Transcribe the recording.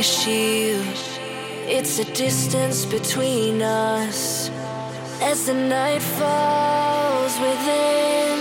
a shield. It's a distance between us as the night falls within.